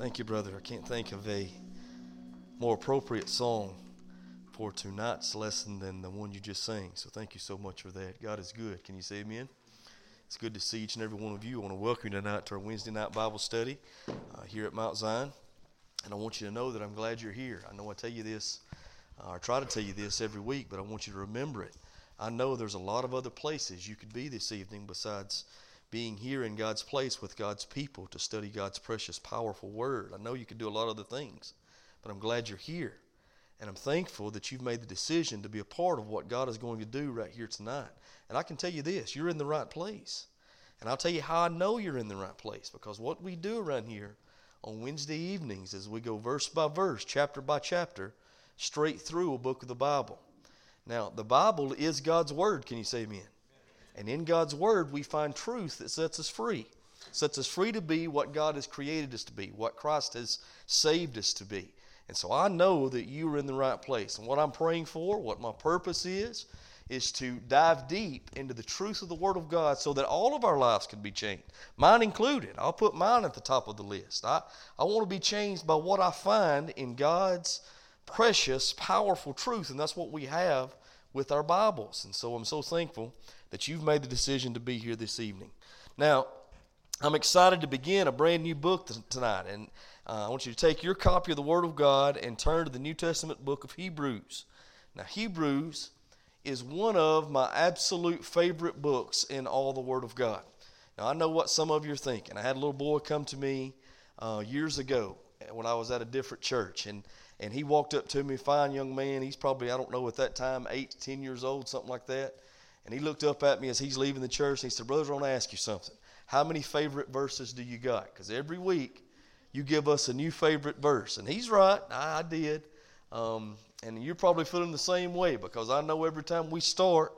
Thank you, brother. I can't think of a more appropriate song for tonight's lesson than the one you just sang. So thank you so much for that. God is good. Can you say amen? It's good to see each and every one of you. I want to welcome you tonight to our Wednesday night Bible study uh, here at Mount Zion. And I want you to know that I'm glad you're here. I know I tell you this, uh, or try to tell you this every week, but I want you to remember it. I know there's a lot of other places you could be this evening besides being here in God's place with God's people to study God's precious, powerful word. I know you could do a lot of other things, but I'm glad you're here. And I'm thankful that you've made the decision to be a part of what God is going to do right here tonight. And I can tell you this you're in the right place. And I'll tell you how I know you're in the right place because what we do around here on Wednesday evenings is we go verse by verse, chapter by chapter, straight through a book of the Bible. Now, the Bible is God's Word. Can you say amen? And in God's Word, we find truth that sets us free, sets us free to be what God has created us to be, what Christ has saved us to be. And so I know that you are in the right place. And what I'm praying for, what my purpose is, is to dive deep into the truth of the Word of God so that all of our lives can be changed, mine included. I'll put mine at the top of the list. I, I want to be changed by what I find in God's precious, powerful truth, and that's what we have with our Bibles. And so I'm so thankful that you've made the decision to be here this evening. Now, I'm excited to begin a brand new book tonight, and uh, I want you to take your copy of the Word of God and turn to the New Testament book of Hebrews. Now, Hebrews is one of my absolute favorite books in all the Word of God. Now, I know what some of you are thinking. I had a little boy come to me uh, years ago when I was at a different church, and, and he walked up to me, fine young man. He's probably, I don't know, at that time, eight to 10 years old, something like that. And he looked up at me as he's leaving the church, and he said, Brother, I want to ask you something. How many favorite verses do you got? Because every week you give us a new favorite verse. And he's right, I, did. Um, and you're probably feeling the same way because I know every time we start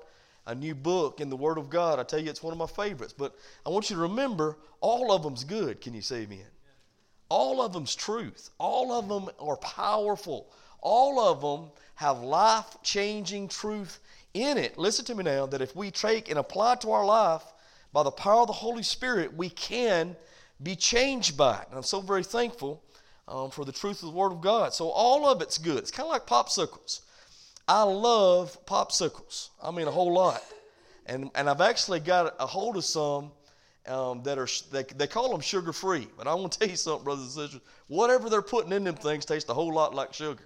a new book in the Word of God, I tell you it's one of my favorites. But I want you to remember all of them's good. Can you say amen? All of them's truth. All of them are powerful. All of them have life changing truth in it. Listen to me now that if we take and apply to our life by the power of the Holy Spirit, we can be changed by it. And I'm so very thankful um, for the truth of the Word of God. So all of it's good. It's kind of like popsicles. I love popsicles. I mean, a whole lot. And, and I've actually got a hold of some um, that are, they, they call them sugar free. But I want to tell you something, brothers and sisters. Whatever they're putting in them things tastes a whole lot like sugar.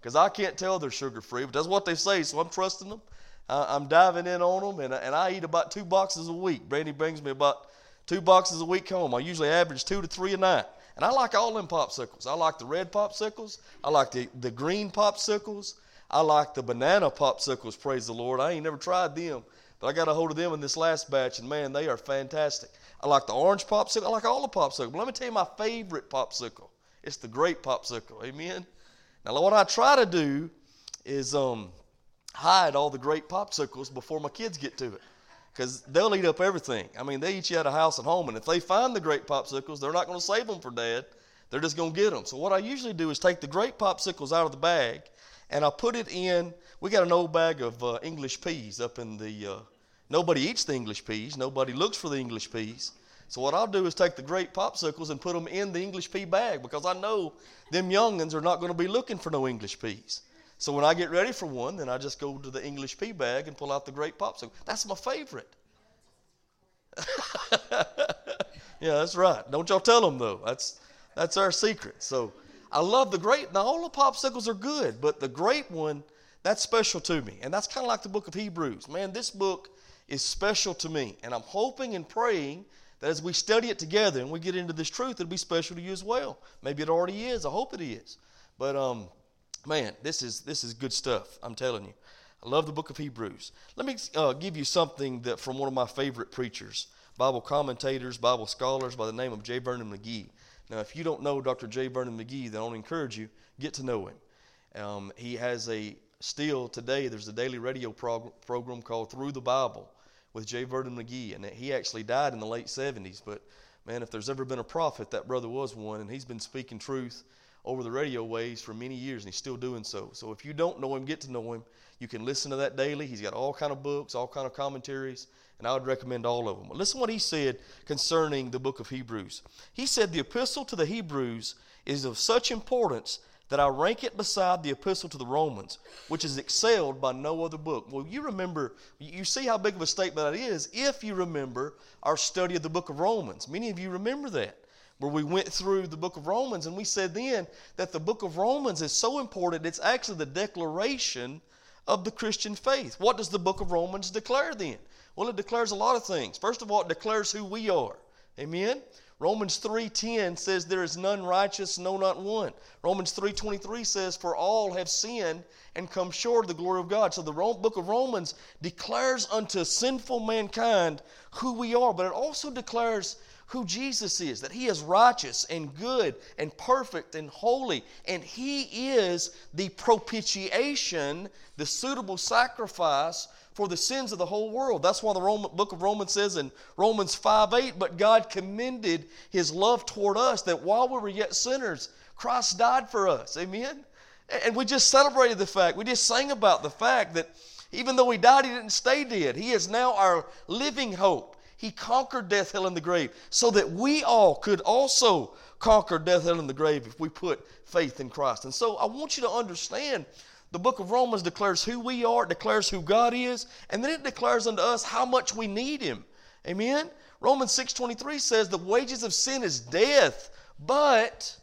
Because I can't tell they're sugar free, but that's what they say, so I'm trusting them. Uh, I'm diving in on them, and, and I eat about two boxes a week. Brandy brings me about two boxes a week home. I usually average two to three a night. And I like all them popsicles. I like the red popsicles. I like the, the green popsicles. I like the banana popsicles, praise the Lord. I ain't never tried them, but I got a hold of them in this last batch, and man, they are fantastic. I like the orange popsicle. I like all the popsicles. But let me tell you my favorite popsicle. It's the grape popsicle. Amen. Now, what I try to do is um, hide all the grape popsicles before my kids get to it because they'll eat up everything. I mean, they eat you out of house and home, and if they find the grape popsicles, they're not going to save them for dad. They're just going to get them. So what I usually do is take the grape popsicles out of the bag, and I put it in. We got an old bag of uh, English peas up in the. Uh, nobody eats the English peas. Nobody looks for the English peas. So what I'll do is take the great popsicles and put them in the English pea bag because I know them youngins are not going to be looking for no English peas. So when I get ready for one, then I just go to the English pea bag and pull out the great popsicle. That's my favorite. yeah, that's right. Don't y'all tell them though. That's that's our secret. So I love the grape. Now all the popsicles are good, but the grape one that's special to me, and that's kind of like the book of Hebrews. Man, this book is special to me, and I'm hoping and praying that as we study it together and we get into this truth, it'll be special to you as well. Maybe it already is. I hope it is. But um, Man, this is this is good stuff. I'm telling you. I love the book of Hebrews. Let me uh, give you something that from one of my favorite preachers, Bible commentators, Bible scholars by the name of J. Vernon McGee. Now, if you don't know Dr. J. Vernon McGee, then I want to encourage you get to know him. Um, he has a still today. There's a daily radio prog- program called Through the Bible with J. Vernon McGee, and that he actually died in the late 70s. But man, if there's ever been a prophet, that brother was one, and he's been speaking truth over the radio waves for many years, and he's still doing so. So if you don't know him, get to know him. You can listen to that daily. He's got all kind of books, all kind of commentaries, and I would recommend all of them. But listen what he said concerning the book of Hebrews. He said the epistle to the Hebrews is of such importance that I rank it beside the epistle to the Romans, which is excelled by no other book. Well, you remember, you see how big of a statement that is if you remember our study of the book of Romans. Many of you remember that, where we went through the book of Romans and we said then that the book of Romans is so important, it's actually the declaration of the Christian faith. What does the book of Romans declare then? Well, it declares a lot of things. First of all, it declares who we are. Amen? Romans 3:10 says there is none righteous, no not one. Romans 3:23 says for all have sinned and come short of the glory of God. So the book of Romans declares unto sinful mankind who we are, but it also declares who Jesus is, that he is righteous and good and perfect and holy, and he is the propitiation, the suitable sacrifice for the sins of the whole world. That's why the Roman, book of Romans says in Romans 5 8, but God commended his love toward us that while we were yet sinners, Christ died for us. Amen? And we just celebrated the fact, we just sang about the fact that even though he died, he didn't stay dead. He is now our living hope. He conquered death, hell, and the grave so that we all could also conquer death, hell, and the grave if we put faith in Christ. And so I want you to understand the book of Romans declares who we are, it declares who God is, and then it declares unto us how much we need Him. Amen? Romans 6.23 says, The wages of sin is death, but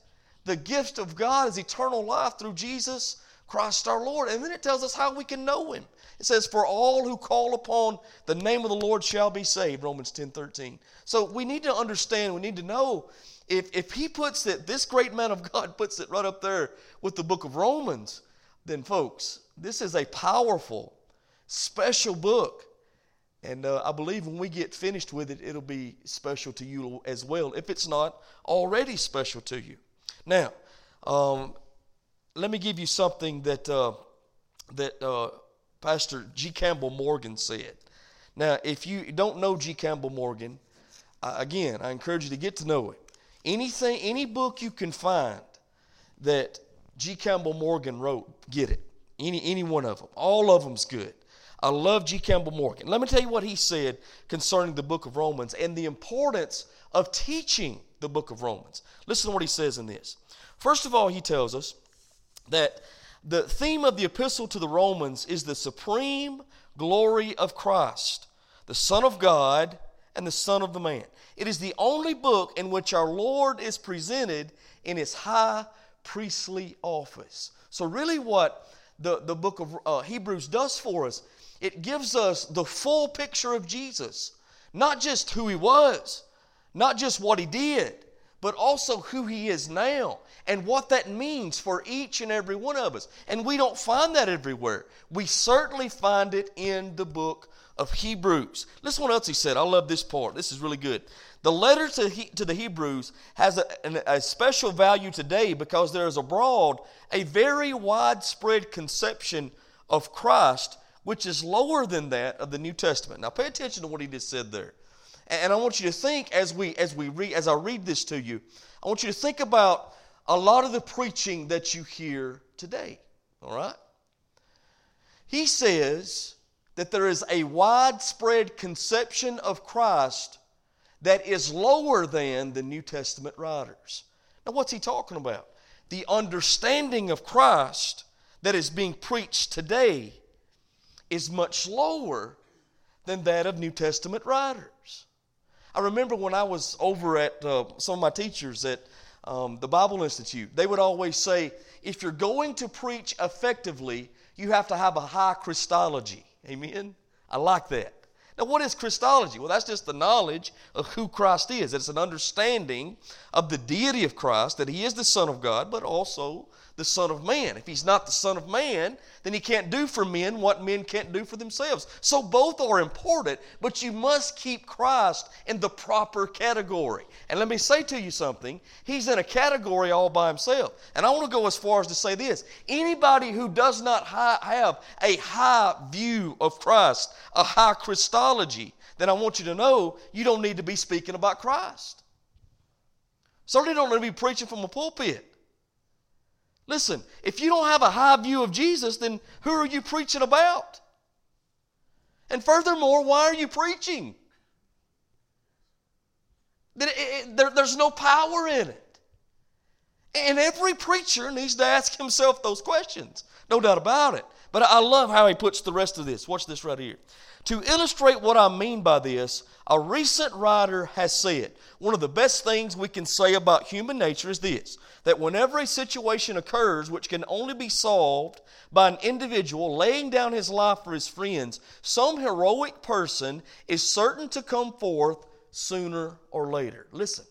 the gift of God is eternal life through Jesus Christ our Lord. And then it tells us how we can know Him. It says, For all who call upon the name of the Lord shall be saved, Romans 10 13. So we need to understand, we need to know if, if he puts it, this great man of God puts it right up there with the book of Romans, then, folks, this is a powerful, special book. And uh, I believe when we get finished with it, it'll be special to you as well, if it's not already special to you. Now, um, let me give you something that, uh, that uh, Pastor G. Campbell Morgan said. Now, if you don't know G. Campbell Morgan, again, I encourage you to get to know him. Anything, any book you can find that G. Campbell Morgan wrote, get it. Any, any one of them. All of them's good. I love G. Campbell Morgan. Let me tell you what he said concerning the book of Romans and the importance of teaching the book of Romans. Listen to what he says in this. First of all, he tells us that the theme of the epistle to the Romans is the supreme glory of Christ, the Son of God and the Son of the man. It is the only book in which our Lord is presented in his high priestly office. So, really, what the, the book of uh, Hebrews does for us, it gives us the full picture of Jesus. Not just who he was, not just what he did, but also who he is now and what that means for each and every one of us. And we don't find that everywhere. We certainly find it in the book of Hebrews. Listen what else he said. I love this part. This is really good. The letter to, he, to the Hebrews has a, a special value today because there is abroad a very widespread conception of Christ which is lower than that of the New Testament. Now pay attention to what he just said there. And I want you to think as we as we read as I read this to you, I want you to think about a lot of the preaching that you hear today. All right? He says that there is a widespread conception of Christ that is lower than the New Testament writers. Now, what's he talking about? The understanding of Christ that is being preached today is much lower than that of New Testament writers. I remember when I was over at uh, some of my teachers at um, the Bible Institute, they would always say, if you're going to preach effectively, you have to have a high Christology. Amen? I like that. Now, what is Christology? Well, that's just the knowledge of who Christ is. It's an understanding of the deity of Christ, that He is the Son of God, but also the Son of Man. If He's not the Son of Man, then He can't do for men what men can't do for themselves. So both are important, but you must keep Christ in the proper category. And let me say to you something He's in a category all by Himself. And I want to go as far as to say this anybody who does not have a high view of Christ, a high Christology, then I want you to know you don't need to be speaking about Christ. Certainly don't need to be preaching from a pulpit. Listen, if you don't have a high view of Jesus, then who are you preaching about? And furthermore, why are you preaching? there's no power in it. And every preacher needs to ask himself those questions. No doubt about it. But I love how he puts the rest of this. Watch this right here. To illustrate what I mean by this, a recent writer has said one of the best things we can say about human nature is this that whenever a situation occurs which can only be solved by an individual laying down his life for his friends, some heroic person is certain to come forth sooner or later. Listen.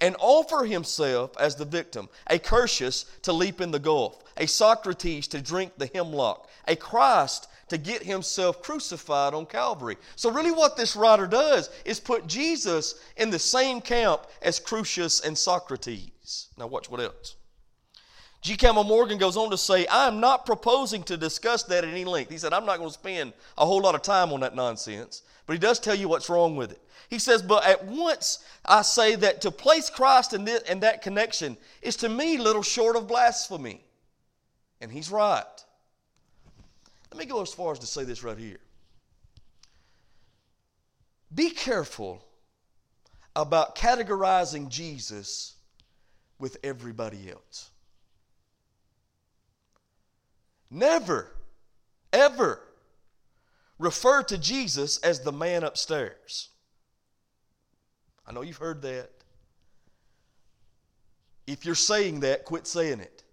And offer himself as the victim, a Curtius to leap in the gulf, a Socrates to drink the hemlock, a Christ to get himself crucified on Calvary. So, really, what this writer does is put Jesus in the same camp as Crucius and Socrates. Now, watch what else. G. Campbell Morgan goes on to say, I am not proposing to discuss that at any length. He said, I'm not going to spend a whole lot of time on that nonsense, but he does tell you what's wrong with it. He says, But at once I say that to place Christ in, this, in that connection is to me little short of blasphemy. And he's right. Let me go as far as to say this right here. Be careful about categorizing Jesus with everybody else. Never, ever refer to Jesus as the man upstairs. I know you've heard that. If you're saying that, quit saying it.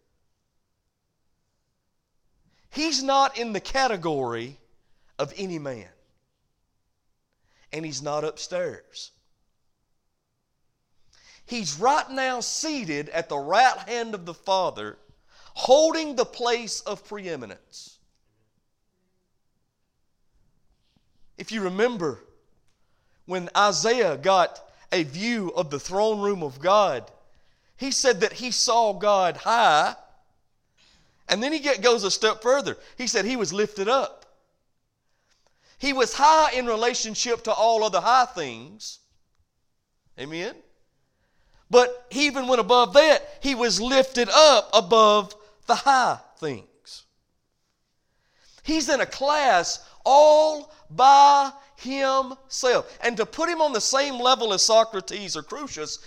He's not in the category of any man. And he's not upstairs. He's right now seated at the right hand of the Father, holding the place of preeminence. If you remember, when Isaiah got a view of the throne room of God, he said that he saw God high and then he get, goes a step further. He said he was lifted up. He was high in relationship to all other high things. Amen? But he even went above that. He was lifted up above the high things. He's in a class all by himself. And to put him on the same level as Socrates or Crucius,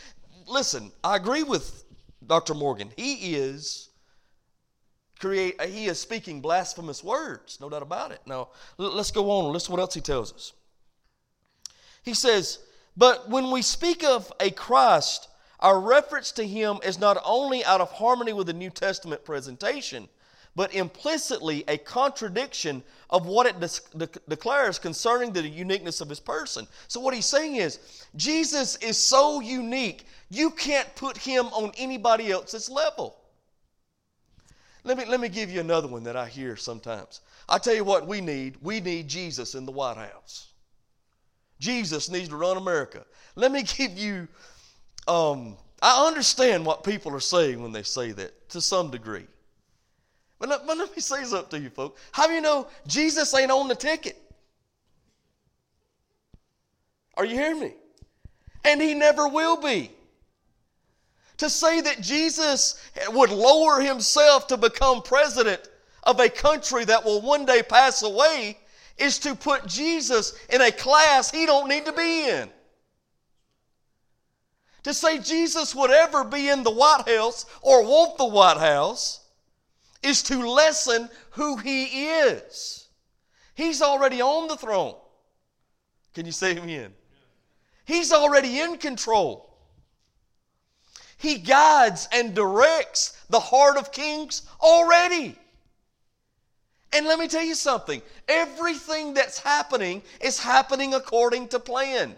listen, I agree with Dr. Morgan. He is create, he is speaking blasphemous words, no doubt about it. Now, let's go on. Listen what else he tells us. He says, But when we speak of a Christ, our reference to him is not only out of harmony with the New Testament presentation, but implicitly a contradiction of what it de- de- declares concerning the uniqueness of his person. So, what he's saying is, Jesus is so unique, you can't put him on anybody else's level. Let me, let me give you another one that I hear sometimes. I tell you what we need. We need Jesus in the White House. Jesus needs to run America. Let me give you, um, I understand what people are saying when they say that to some degree. But let, but let me say something to you, folks. How do you know Jesus ain't on the ticket? Are you hearing me? And he never will be. To say that Jesus would lower himself to become president of a country that will one day pass away is to put Jesus in a class he don't need to be in. To say Jesus would ever be in the White House or want the White House is to lessen who he is. He's already on the throne. Can you say amen? He's already in control. He guides and directs the heart of kings already. And let me tell you something everything that's happening is happening according to plan.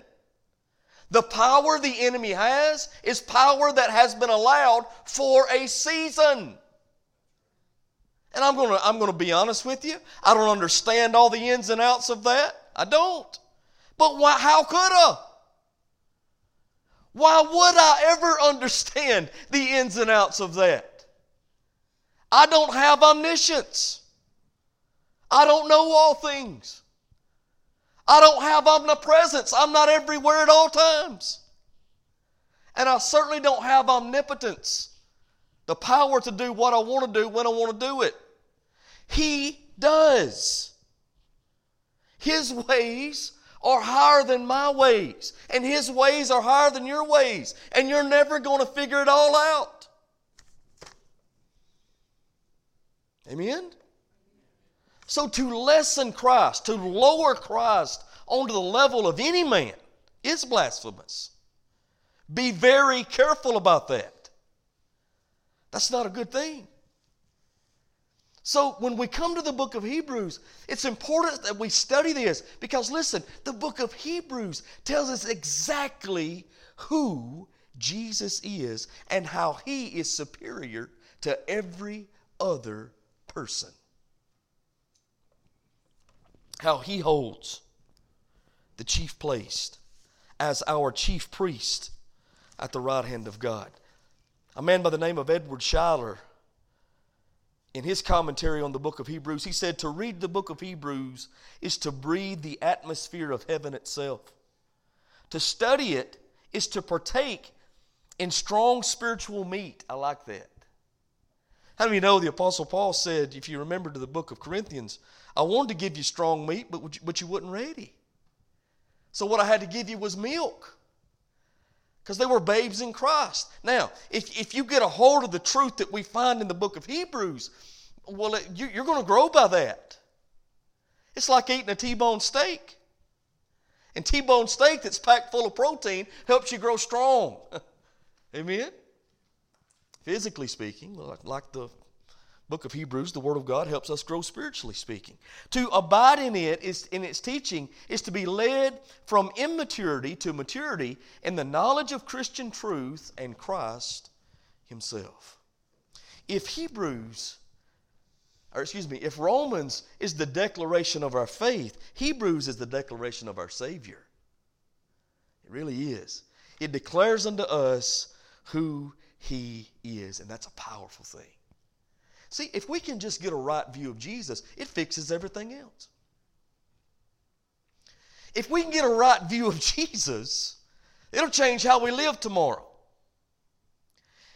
The power the enemy has is power that has been allowed for a season. And I'm going to I'm going to be honest with you. I don't understand all the ins and outs of that. I don't. But why, how could I? Why would I ever understand the ins and outs of that? I don't have omniscience. I don't know all things. I don't have omnipresence. I'm not everywhere at all times. And I certainly don't have omnipotence. the power to do what I want to do when I want to do it. He does. His ways are higher than my ways, and His ways are higher than your ways, and you're never going to figure it all out. Amen? So, to lessen Christ, to lower Christ onto the level of any man, is blasphemous. Be very careful about that. That's not a good thing. So, when we come to the book of Hebrews, it's important that we study this because, listen, the book of Hebrews tells us exactly who Jesus is and how he is superior to every other person. How he holds the chief place as our chief priest at the right hand of God. A man by the name of Edward Schuyler in his commentary on the book of Hebrews, he said to read the book of Hebrews is to breathe the atmosphere of heaven itself. To study it is to partake in strong spiritual meat. I like that. How do you know the Apostle Paul said, if you remember to the book of Corinthians, I wanted to give you strong meat, but, but you wasn't ready. So what I had to give you was milk because they were babes in Christ. Now, if, if you get a hold of the truth that we find in the book of Hebrews, well, it, you, you're going to grow by that. It's like eating a T bone steak. And T bone steak that's packed full of protein helps you grow strong. Amen? Physically speaking, like the book of Hebrews, the Word of God helps us grow spiritually speaking. To abide in it is in its teaching is to be led from immaturity to maturity in the knowledge of Christian truth and Christ Himself. If Hebrews, or excuse me, if Romans is the declaration of our faith, Hebrews is the declaration of our Savior. It really is. It declares unto us who He is, and that's a powerful thing. See, if we can just get a right view of Jesus, it fixes everything else. If we can get a right view of Jesus, it'll change how we live tomorrow.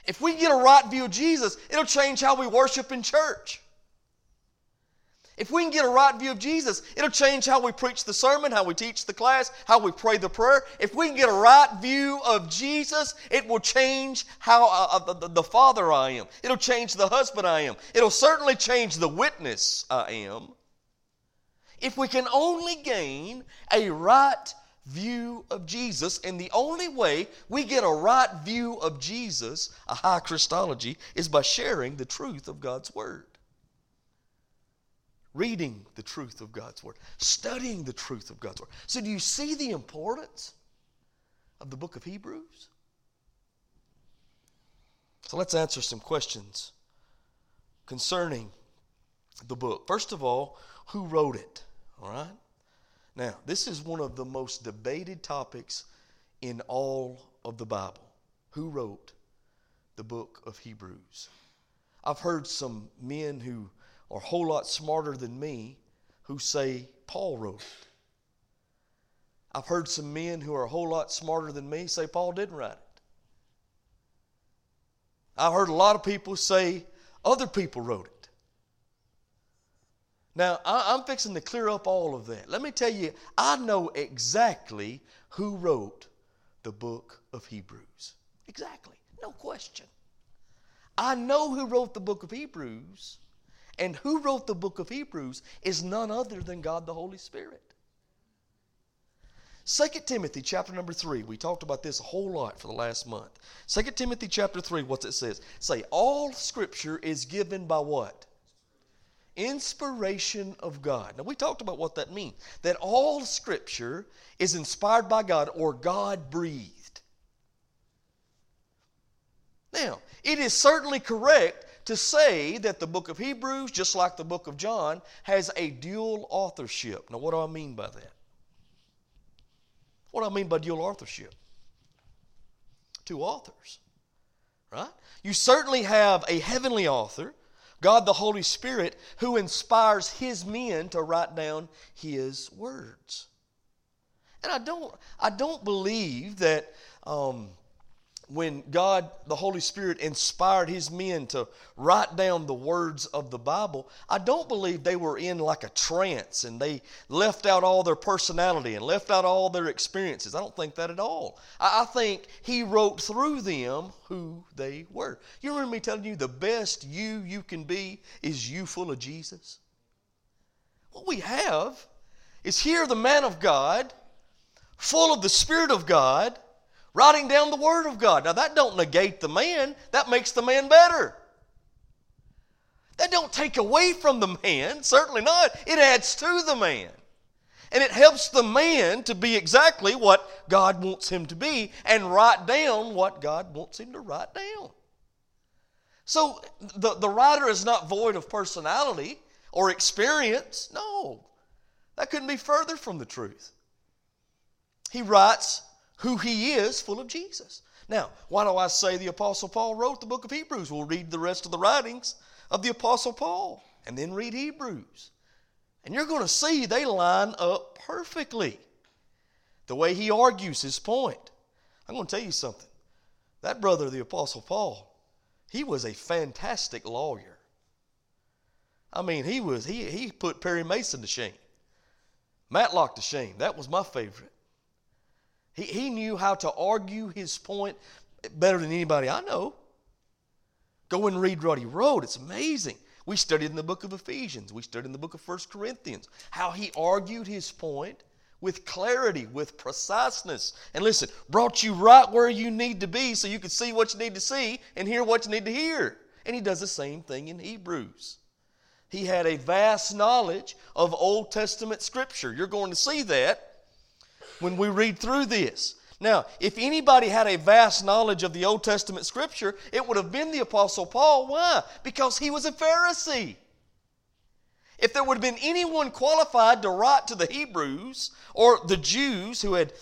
If we get a right view of Jesus, it'll change how we worship in church. If we can get a right view of Jesus, it'll change how we preach the sermon, how we teach the class, how we pray the prayer. If we can get a right view of Jesus, it will change how uh, uh, the, the father I am. It'll change the husband I am. It'll certainly change the witness I am. If we can only gain a right view of Jesus, and the only way we get a right view of Jesus, a high Christology, is by sharing the truth of God's Word reading the truth of God's Word, studying the truth of God's Word. So, do you see the importance of the book of Hebrews? So, let's answer some questions concerning the book. First of all, who wrote it? All right? Now, this is one of the most debated topics in all of the Bible. Who wrote the book of Hebrews? I've heard some men who are a whole lot smarter than me who say Paul wrote it. I've heard some men who are a whole lot smarter than me say Paul didn't write it. I've heard a lot of people say other people wrote it. Now, I'm fixing to clear up all of that. Let me tell you, I know exactly who wrote the book of Hebrews. Exactly. No question. I know who wrote the book of Hebrews and who wrote the book of Hebrews is none other than God the Holy Spirit. 2 Timothy chapter number 3, we talked about this a whole lot for the last month. 2 Timothy chapter 3, what's it says? Say, all scripture is given by what? Inspiration of God. Now, we talked about what that means. That all scripture is inspired by God or God breathed. Now, it is certainly correct to say that the book of Hebrews, just like the book of John, has a dual authorship. Now, what do I mean by that? What do I mean by dual authorship? Two authors, right? You certainly have a heavenly author, God the Holy Spirit, who inspires his men to write down his words. And I don't, I don't believe that um, when God, the Holy Spirit, inspired his men to write down the words of the Bible, I don't believe they were in like a trance and they left out all their personality and left out all their experiences. I don't think that at all. I think he wrote through them who they were. You remember me telling you the best you you can be is you full of Jesus? What we have is here the man of God, full of the Spirit of God writing down the Word of God. Now that don't negate the man, that makes the man better. That don't take away from the man, certainly not. It adds to the man. And it helps the man to be exactly what God wants him to be and write down what God wants him to write down. So the, the writer is not void of personality or experience. No, that couldn't be further from the truth. He writes who he is full of Jesus. Now, why do I say the Apostle Paul wrote the book of Hebrews? We'll read the rest of the writings of the Apostle Paul and then read Hebrews. And you're going to see they line up perfectly. The way he argues his point. I'm going to tell you something. That brother, the Apostle Paul, he was a fantastic lawyer. I mean, he was he he put Perry Mason to shame. Matlock to shame. That was my favorite. He, he knew how to argue his point better than anybody I know. Go and read what he wrote. It's amazing. We studied in the book of Ephesians. We studied in the book of First Corinthians how he argued his point with clarity, with preciseness. And listen, brought you right where you need to be so you could see what you need to see and hear what you need to hear. And he does the same thing in Hebrews. He had a vast knowledge of Old Testament Scripture. You're going to see that when we read through this. Now, if anybody had a vast knowledge of the Old Testament Scripture, it would have been the Apostle Paul. Why? Because he was a Pharisee. If there would have been anyone qualified to write to the Hebrews or the Jews who had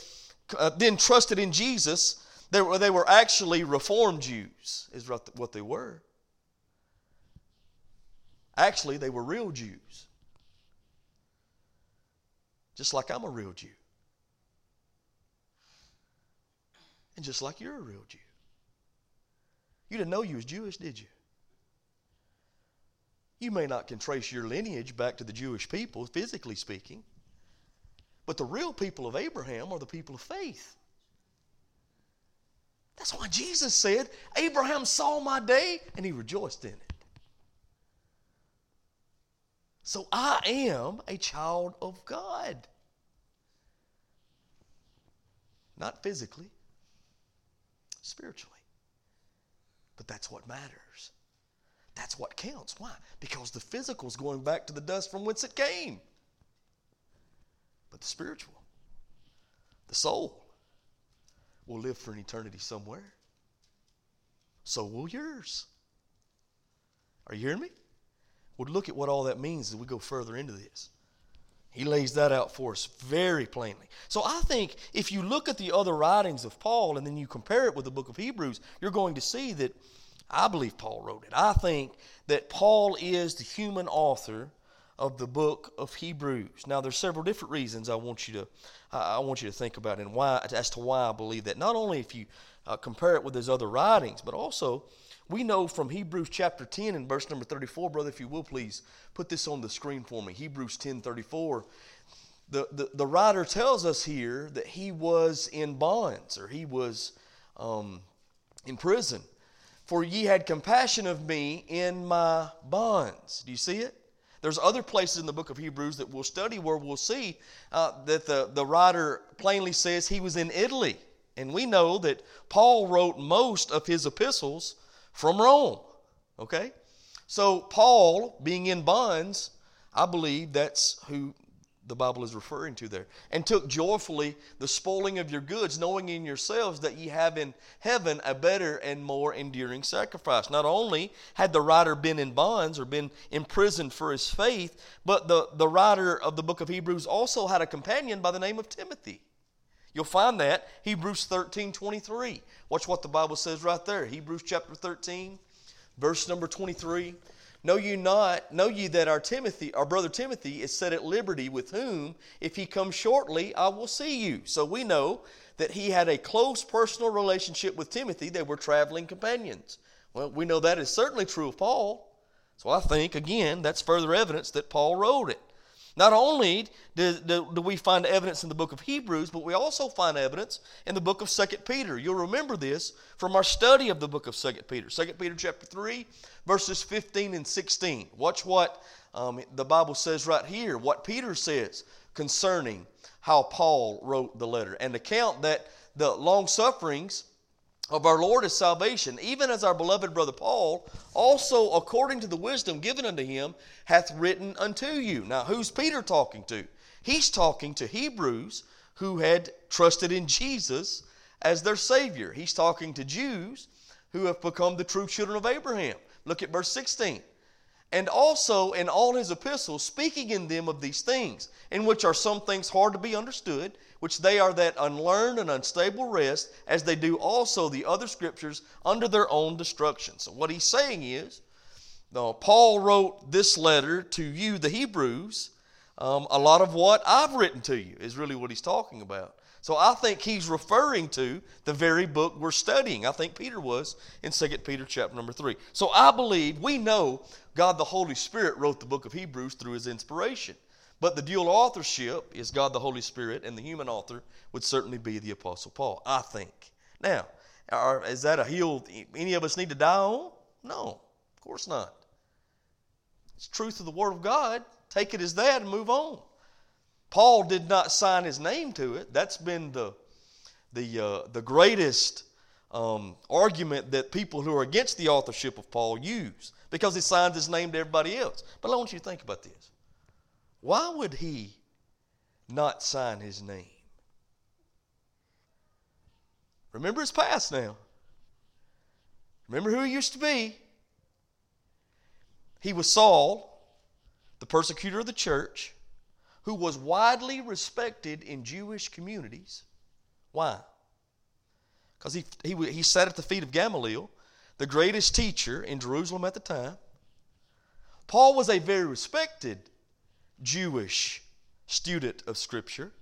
uh, then trusted in Jesus, they were, they were actually Reformed Jews, is what they were. Actually, they were real Jews. Just like I'm a real Jew. And just like you're a real Jew. You didn't know you was Jewish, did you? You may not can trace your lineage back to the Jewish people, physically speaking, but the real people of Abraham are the people of faith. That's why Jesus said, Abraham saw my day and he rejoiced in it. So I am a child of God. Not physically, spiritually. But that's what matters. That's what counts. Why? Because the physical is going back to the dust from whence it came. But the spiritual, the soul, will live for an eternity somewhere. So will yours. Are you hearing me? We'll look at what all that means as we go further into this. He lays that out for us very plainly. So I think if you look at the other writings of Paul and then you compare it with the book of Hebrews, you're going to see that I believe Paul wrote it. I think that Paul is the human author of the book of Hebrews. Now there's several different reasons I want you to I want you to think about and why as to why I believe that. Not only if you uh, compare it with his other writings, but also we know from Hebrews chapter 10 and verse number 34, brother, if you will please put this on the screen for me. Hebrews 10 34. The, the, the writer tells us here that he was in bonds or he was um, in prison. For ye had compassion of me in my bonds. Do you see it? There's other places in the book of Hebrews that we'll study where we'll see uh, that the, the writer plainly says he was in Italy. And we know that Paul wrote most of his epistles from Rome. Okay? So, Paul, being in bonds, I believe that's who the Bible is referring to there. And took joyfully the spoiling of your goods, knowing in yourselves that ye have in heaven a better and more enduring sacrifice. Not only had the writer been in bonds or been imprisoned for his faith, but the, the writer of the book of Hebrews also had a companion by the name of Timothy. You'll find that Hebrews 13 23. Watch what the Bible says right there. Hebrews chapter 13, verse number 23. Know you not, know ye that our Timothy, our brother Timothy, is set at liberty, with whom, if he comes shortly, I will see you. So we know that he had a close personal relationship with Timothy. They were traveling companions. Well, we know that is certainly true of Paul. So I think, again, that's further evidence that Paul wrote it. Not only do, do, do, we find evidence in the book of Hebrews, but we also find evidence in the book of 2 Peter. You'll remember this from our study of the book of 2 Peter. 2 Peter chapter 3, verses 15 and 16. Watch what um, the Bible says right here, what Peter says concerning how Paul wrote the letter, and account that the long sufferings of our Lord is salvation, even as our beloved brother Paul, also according to the wisdom given unto him, hath written unto you. Now, who's Peter talking to? He's talking to Hebrews who had trusted in Jesus as their Savior. He's talking to Jews who have become the true children of Abraham. Look at verse 16 and also in all his epistles, speaking in them of these things, in which are some things hard to be understood, which they are that unlearned and unstable rest, as they do also the other scriptures under their own destruction. So, what he's saying is, no, Paul wrote this letter to you, the Hebrews. Um, a lot of what I've written to you is really what he's talking about. So I think he's referring to the very book we're studying. I think Peter was in 2 Peter chapter number 3. So I believe, we know God the Holy Spirit wrote the book of Hebrews through his inspiration. But the dual authorship is God the Holy Spirit, and the human author would certainly be the Apostle Paul, I think. Now, are, is that a hill any of us need to die on? No, of course not. It's truth of the Word of God. Take it as that and move on. Paul did not sign his name to it. That's been the, the, uh, the greatest um, argument that people who are against the authorship of Paul use because he signs his name to everybody else. But I want you to think about this. Why would he not sign his name? Remember his past now. Remember who he used to be. He was Saul, the persecutor of the church, who was widely respected in Jewish communities. Why? Because he, he, he sat at the feet of Gamaliel, the greatest teacher in Jerusalem at the time. Paul was a very respected Jewish student of Scripture,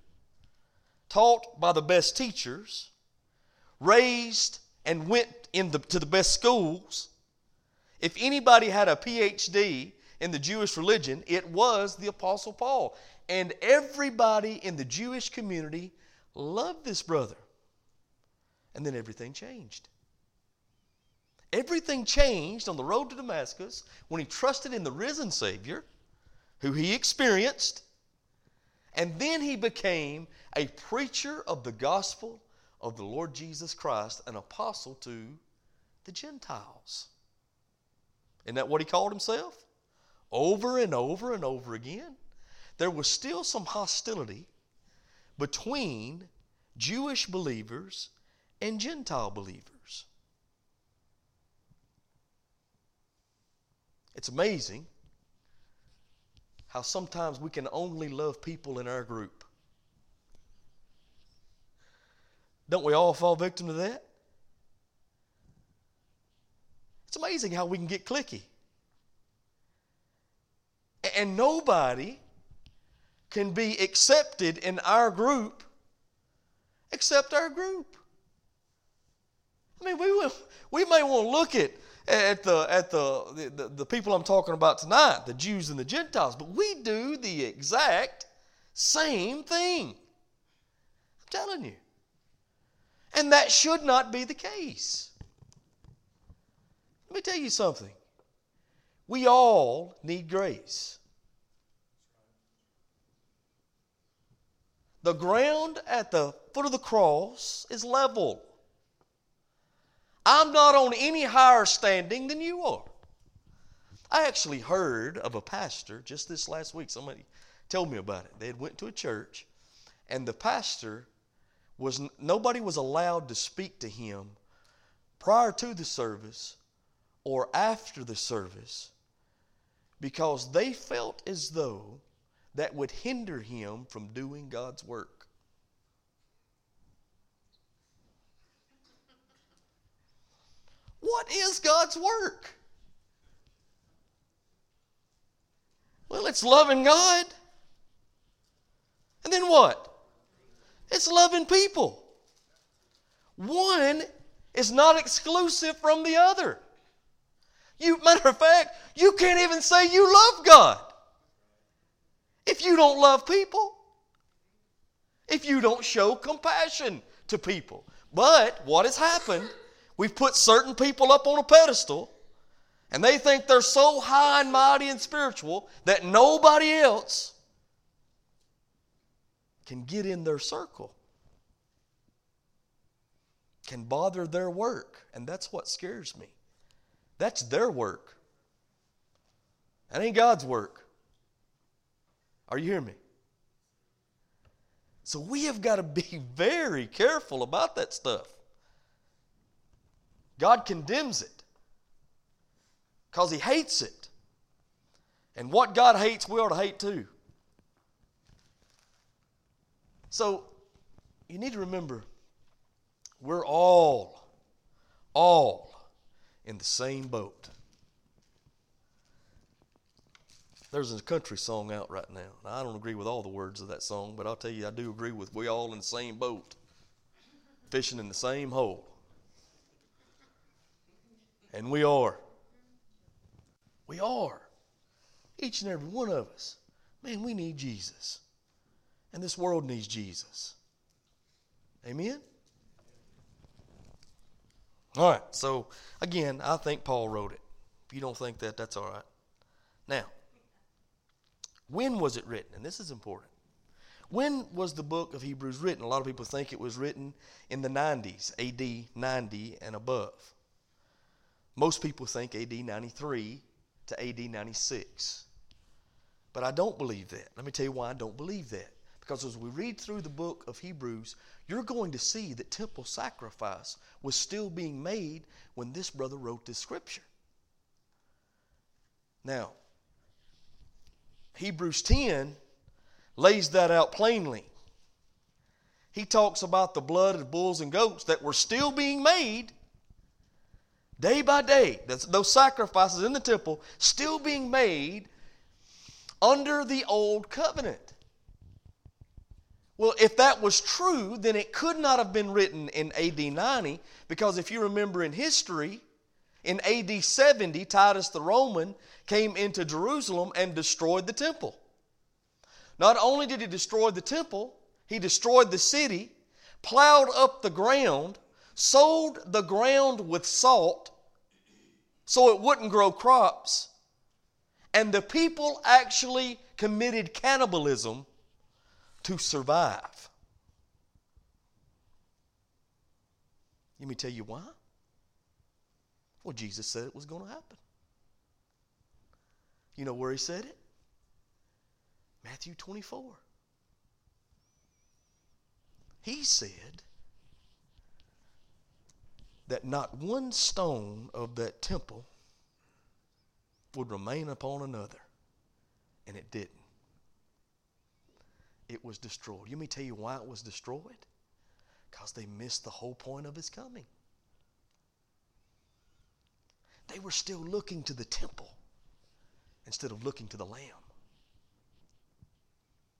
taught by the best teachers, raised and went in the, to the best schools. If anybody had a PhD in the Jewish religion, it was the Apostle Paul. And everybody in the Jewish community loved this brother. And then everything changed. Everything changed on the road to Damascus when he trusted in the risen Savior, who he experienced, and then he became a preacher of the gospel of the Lord Jesus Christ, an apostle to the Gentiles. Isn't that what he called himself? Over and over and over again. There was still some hostility between Jewish believers and Gentile believers. It's amazing how sometimes we can only love people in our group. Don't we all fall victim to that? It's amazing how we can get cliquey. And nobody can be accepted in our group except our group. I mean, we, will, we may want to look at at the at the, the, the people I'm talking about tonight, the Jews and the Gentiles, but we do the exact same thing. I'm telling you. And that should not be the case. Let me tell you something. We all need grace. The ground at the foot of the cross is level. I'm not on any higher standing than you are. I actually heard of a pastor just this last week. Somebody told me about it. They had went to a church, and the pastor was nobody was allowed to speak to him prior to the service or after the service because they felt as though that would hinder him from doing God's work. What is God's work? Well, it's loving God. And then what? It's loving people. One is not exclusive from the other. You, matter of fact, you can't even say you love God if you don't love people, if you don't show compassion to people. But what has happened, we've put certain people up on a pedestal, and they think they're so high and mighty and spiritual that nobody else can get in their circle, can bother their work. And that's what scares me. That's their work. That ain't God's work. Are you hearing me? So we have got to be very careful about that stuff. God condemns it because He hates it. And what God hates, we ought to hate too. So you need to remember we're all, all in the same boat. There's a country song out right now. now. I don't agree with all the words of that song, but I'll tell you, I do agree with we all in the same boat, fishing in the same hole. And we are. We are. Each and every one of us. Man, we need Jesus. And this world needs Jesus. Amen? All right, so again, I think Paul wrote it. If you don't think that, that's all right. Now, when was it written? And this is important. When was the book of Hebrews written? A lot of people think it was written in the 90s, AD 90 and above. Most people think AD 93 to AD 96. But I don't believe that. Let me tell you why I don't believe that. Because as we read through the book of Hebrews, you're going to see that temple sacrifice was still being made when this brother wrote this scripture. Now, Hebrews 10 lays that out plainly. He talks about the blood of bulls and goats that were still being made day by day. those sacrifices in the temple still being made under the old covenant. Well, if that was true, then it could not have been written in AD 90 because if you remember in history, in AD 70, Titus the Roman came into Jerusalem and destroyed the temple. Not only did he destroy the temple, he destroyed the city, plowed up the ground, sowed the ground with salt so it wouldn't grow crops, and the people actually committed cannibalism to survive. Let me tell you why. Well, Jesus said it was going to happen. You know where he said it? Matthew 24. He said that not one stone of that temple would remain upon another, and it didn't it was destroyed. Let me tell you why it was destroyed. Because they missed the whole point of his coming. They were still looking to the temple instead of looking to the Lamb.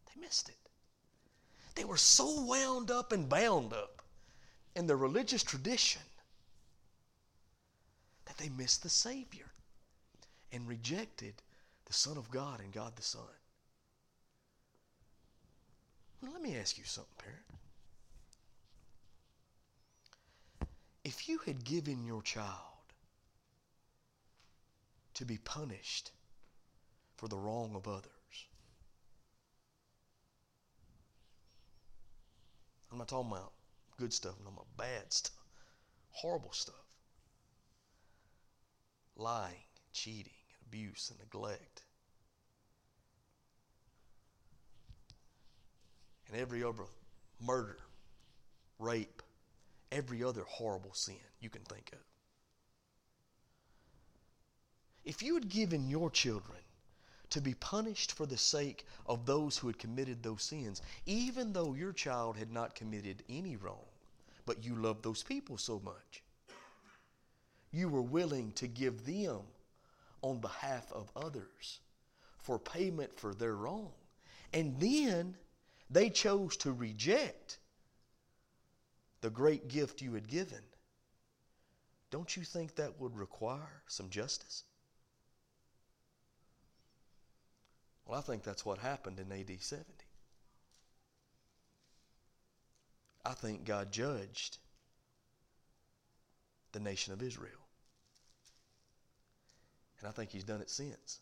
They missed it. They were so wound up and bound up in their religious tradition that they missed the Savior and rejected the Son of God and God the Son. Well, let me ask you something, parent. If you had given your child to be punished for the wrong of others, I'm not talking about good stuff, I'm talking about bad stuff, horrible stuff. Lying, cheating, abuse, and neglect. and every other murder, rape, every other horrible sin you can think of. If you had given your children to be punished for the sake of those who had committed those sins, even though your child had not committed any wrong, but you loved those people so much, you were willing to give them on behalf of others for payment for their wrong. And then they chose to reject the great gift you had given, don't you think that would require some justice? Well, I think that's what happened in AD 70. I think God judged the nation of Israel. And I think He's done it since.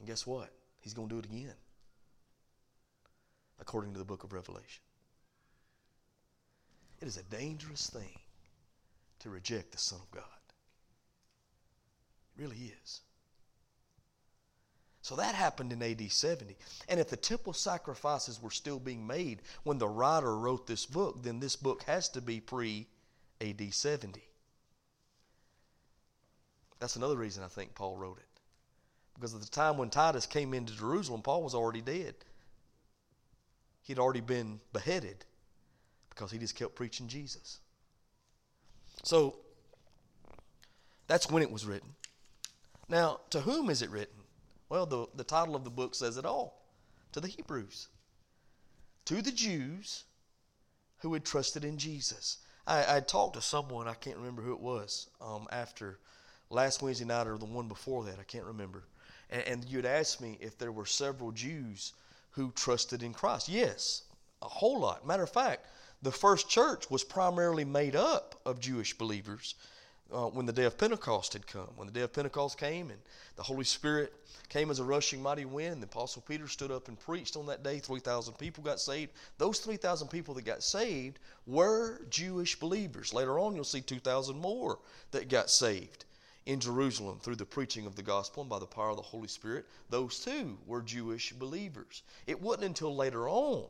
And guess what? He's going to do it again, according to the book of Revelation. It is a dangerous thing to reject the Son of God. It really is. So that happened in AD 70. And if the temple sacrifices were still being made when the writer wrote this book, then this book has to be pre AD 70. That's another reason I think Paul wrote it. Because at the time when Titus came into Jerusalem, Paul was already dead. He'd already been beheaded because he just kept preaching Jesus. So that's when it was written. Now, to whom is it written? Well, the, the title of the book says it all to the Hebrews, to the Jews who had trusted in Jesus. I, I talked to someone, I can't remember who it was, um, after last Wednesday night or the one before that, I can't remember. And, and you'd asked me if there were several Jews who trusted in Christ. Yes, a whole lot. Matter of fact, the first church was primarily made up of Jewish believers uh, when the day of Pentecost had come. When the day of Pentecost came and the Holy Spirit came as a rushing mighty wind, the Apostle Peter stood up and preached on that day. 3,000 people got saved. Those 3,000 people that got saved were Jewish believers. Later on, you'll see 2,000 more that got saved in Jerusalem through the preaching of the gospel and by the power of the Holy Spirit. Those too were Jewish believers. It wasn't until later on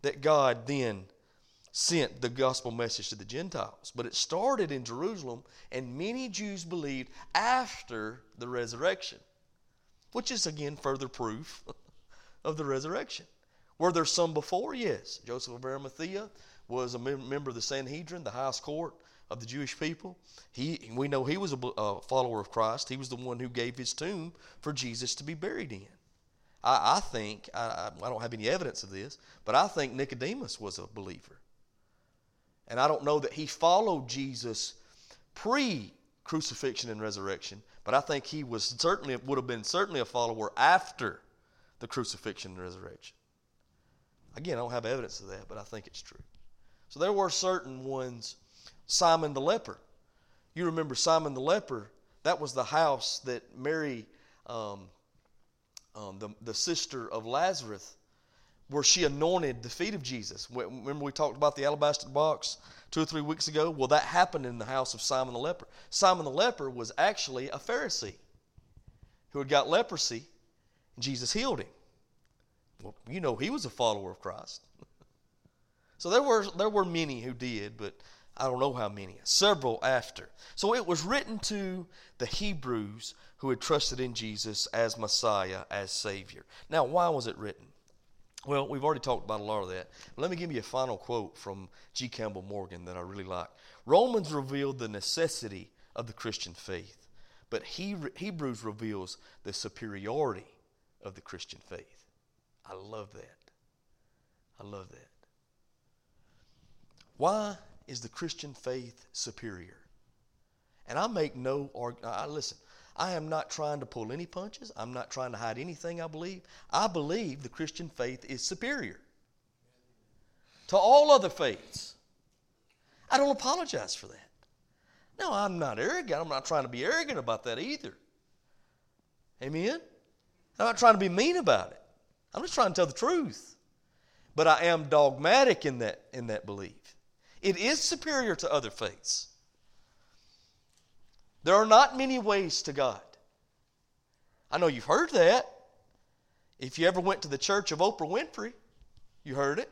that God then sent the gospel message to the Gentiles. But it started in Jerusalem, and many Jews believed after the resurrection, which is again further proof of the resurrection. Were there some before? Yes. Joseph of Arimathea was a member of the Sanhedrin, the highest court of the Jewish people. He, we know he was a, a follower of Christ. He was the one who gave his tomb for Jesus to be buried in. I, I think, I, I don't have any evidence of this, but I think Nicodemus was a believer. And I don't know that he followed Jesus pre crucifixion and resurrection, but I think he was certainly would have been certainly a follower after the crucifixion and resurrection. Again, I don't have evidence of that, but I think it's true. So there were certain ones. Simon the leper. You remember Simon the leper? That was the house that Mary, um, um, the, the sister of Lazarus, where she anointed the feet of Jesus. Remember, we talked about the alabaster box two or three weeks ago? Well, that happened in the house of Simon the leper. Simon the leper was actually a Pharisee who had got leprosy, and Jesus healed him. Well, you know, he was a follower of Christ. so there were, there were many who did, but I don't know how many. Several after. So it was written to the Hebrews who had trusted in Jesus as Messiah, as Savior. Now, why was it written? Well, we've already talked about a lot of that. Let me give you a final quote from G. Campbell Morgan that I really like. Romans revealed the necessity of the Christian faith, but he, Hebrews reveals the superiority of the Christian faith. I love that. I love that. Why is the Christian faith superior? And I make no argument. Listen, I am not trying to pull any punches. I'm not trying to hide anything I believe. I believe the Christian faith is superior to all other faiths. I don't apologize for that. No, I'm not arrogant. I'm not trying to be arrogant about that either. Amen? I'm not trying to be mean about it. I'm just trying to tell the truth. But I am dogmatic in that, in that belief. It is superior to other faiths. There are not many ways to God. I know you've heard that. If you ever went to the church of Oprah Winfrey, you heard it.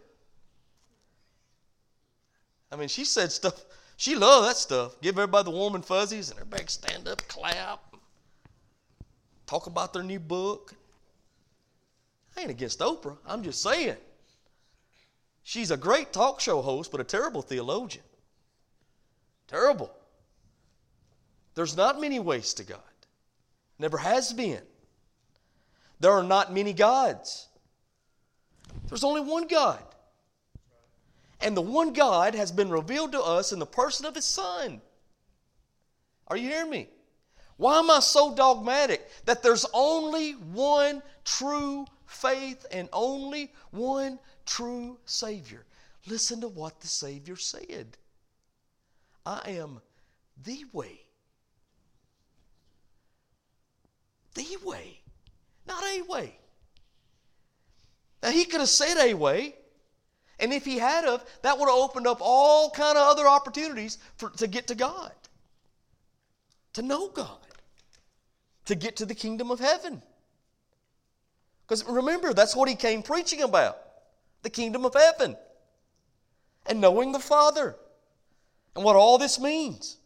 I mean, she said stuff, she loved that stuff. Give everybody the warm and fuzzies, and everybody stand up, clap, talk about their new book. I ain't against Oprah. I'm just saying. She's a great talk show host, but a terrible theologian. Terrible. There's not many ways to God, never has been. There are not many gods. There's only one God. And the one God has been revealed to us in the person of His Son. Are you hearing me? Why am I so dogmatic that there's only one true faith and only one true Savior? Listen to what the Savior said I am the way. The way, not a way. Now he could have said a way, and if he had of, that would have opened up all kind of other opportunities for, to get to God, to know God, to get to the kingdom of heaven. Because remember, that's what he came preaching about the kingdom of heaven and knowing the Father and what all this means.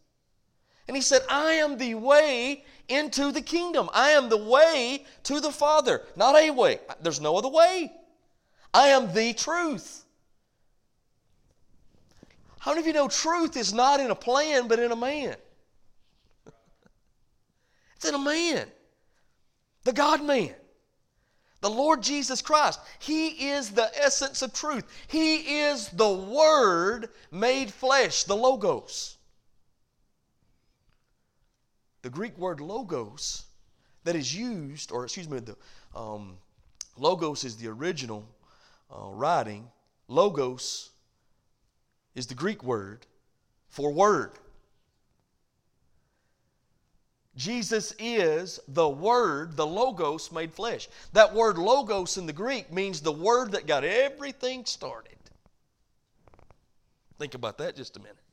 And he said, I am the way into the kingdom. I am the way to the Father, not a way. There's no other way. I am the truth. How many of you know truth is not in a plan, but in a man? it's in a man, the God man. The Lord Jesus Christ. He is the essence of truth. He is the Word made flesh, the Logos. The Greek word logos that is used, or excuse me, the um, logos is the original uh, writing. Logos is the Greek word for word. Jesus is the Word, the Logos made flesh. That word Logos in the Greek means the Word that got everything started. Think about that just a minute.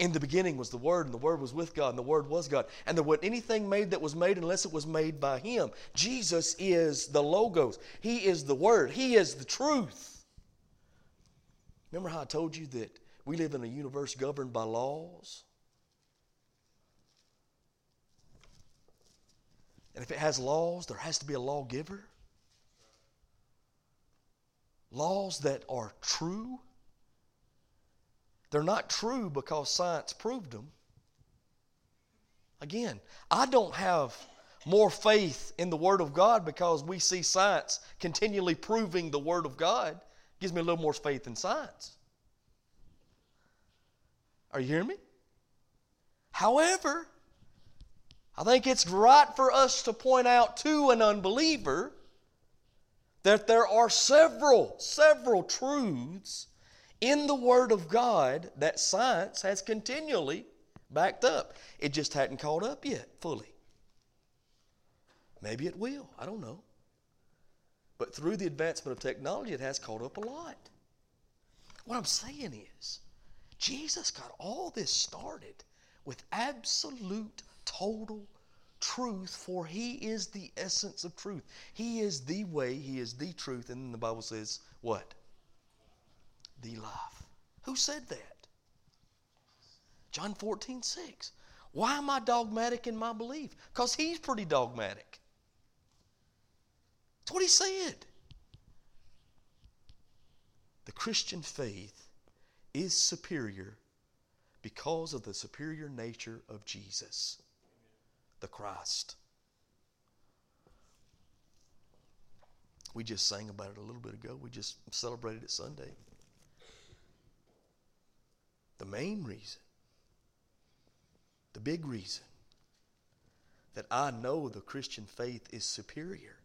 In the beginning was the Word, and the Word was with God, and the Word was God. And there wasn't anything made that was made unless it was made by Him. Jesus is the Logos, He is the Word, He is the truth. Remember how I told you that we live in a universe governed by laws? And if it has laws, there has to be a lawgiver. Laws that are true. They're not true because science proved them. Again, I don't have more faith in the Word of God because we see science continually proving the Word of God. It gives me a little more faith in science. Are you hearing me? However, I think it's right for us to point out to an unbeliever that there are several, several truths in the Word of God that science has continually backed up. It just hadn't caught up yet fully. Maybe it will. I don't know. But through the advancement of technology, it has caught up a lot. What I'm saying is, Jesus got all this started with absolute total truth, for He is the essence of truth. He is the way, He is the truth. And then the Bible says, what? The life. Who said that? John 14, 6. Why am I dogmatic in my belief? Because He's pretty dogmatic. That's what He said. The Christian faith is superior because of the superior nature of Jesus the Christ. We just sang about it a little bit ago. We just celebrated it Sunday. The main reason, the big reason that I know the Christian faith is superior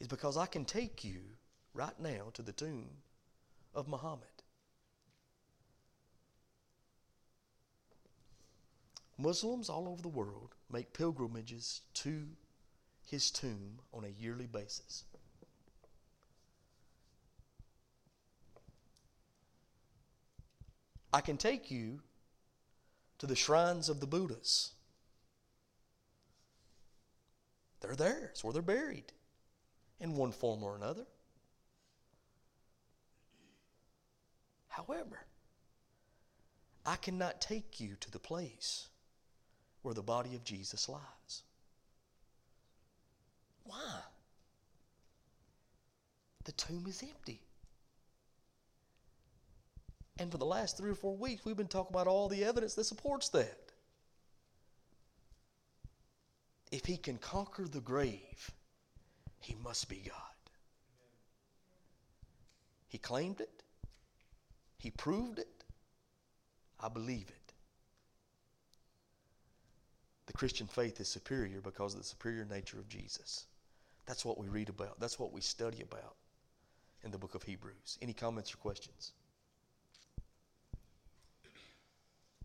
is because I can take you right now to the tomb of Muhammad. Muslims all over the world make pilgrimages to his tomb on a yearly basis. I can take you to the shrines of the Buddhas. They're there, it's where they're buried in one form or another. However, I cannot take you to the place where the body of Jesus lies. Why? The tomb is empty. And for the last three or four weeks, we've been talking about all the evidence that supports that. If he can conquer the grave, he must be God. He claimed it, He proved it. I believe it. The Christian faith is superior because of the superior nature of Jesus. That's what we read about. That's what we study about in the book of Hebrews. Any comments or questions?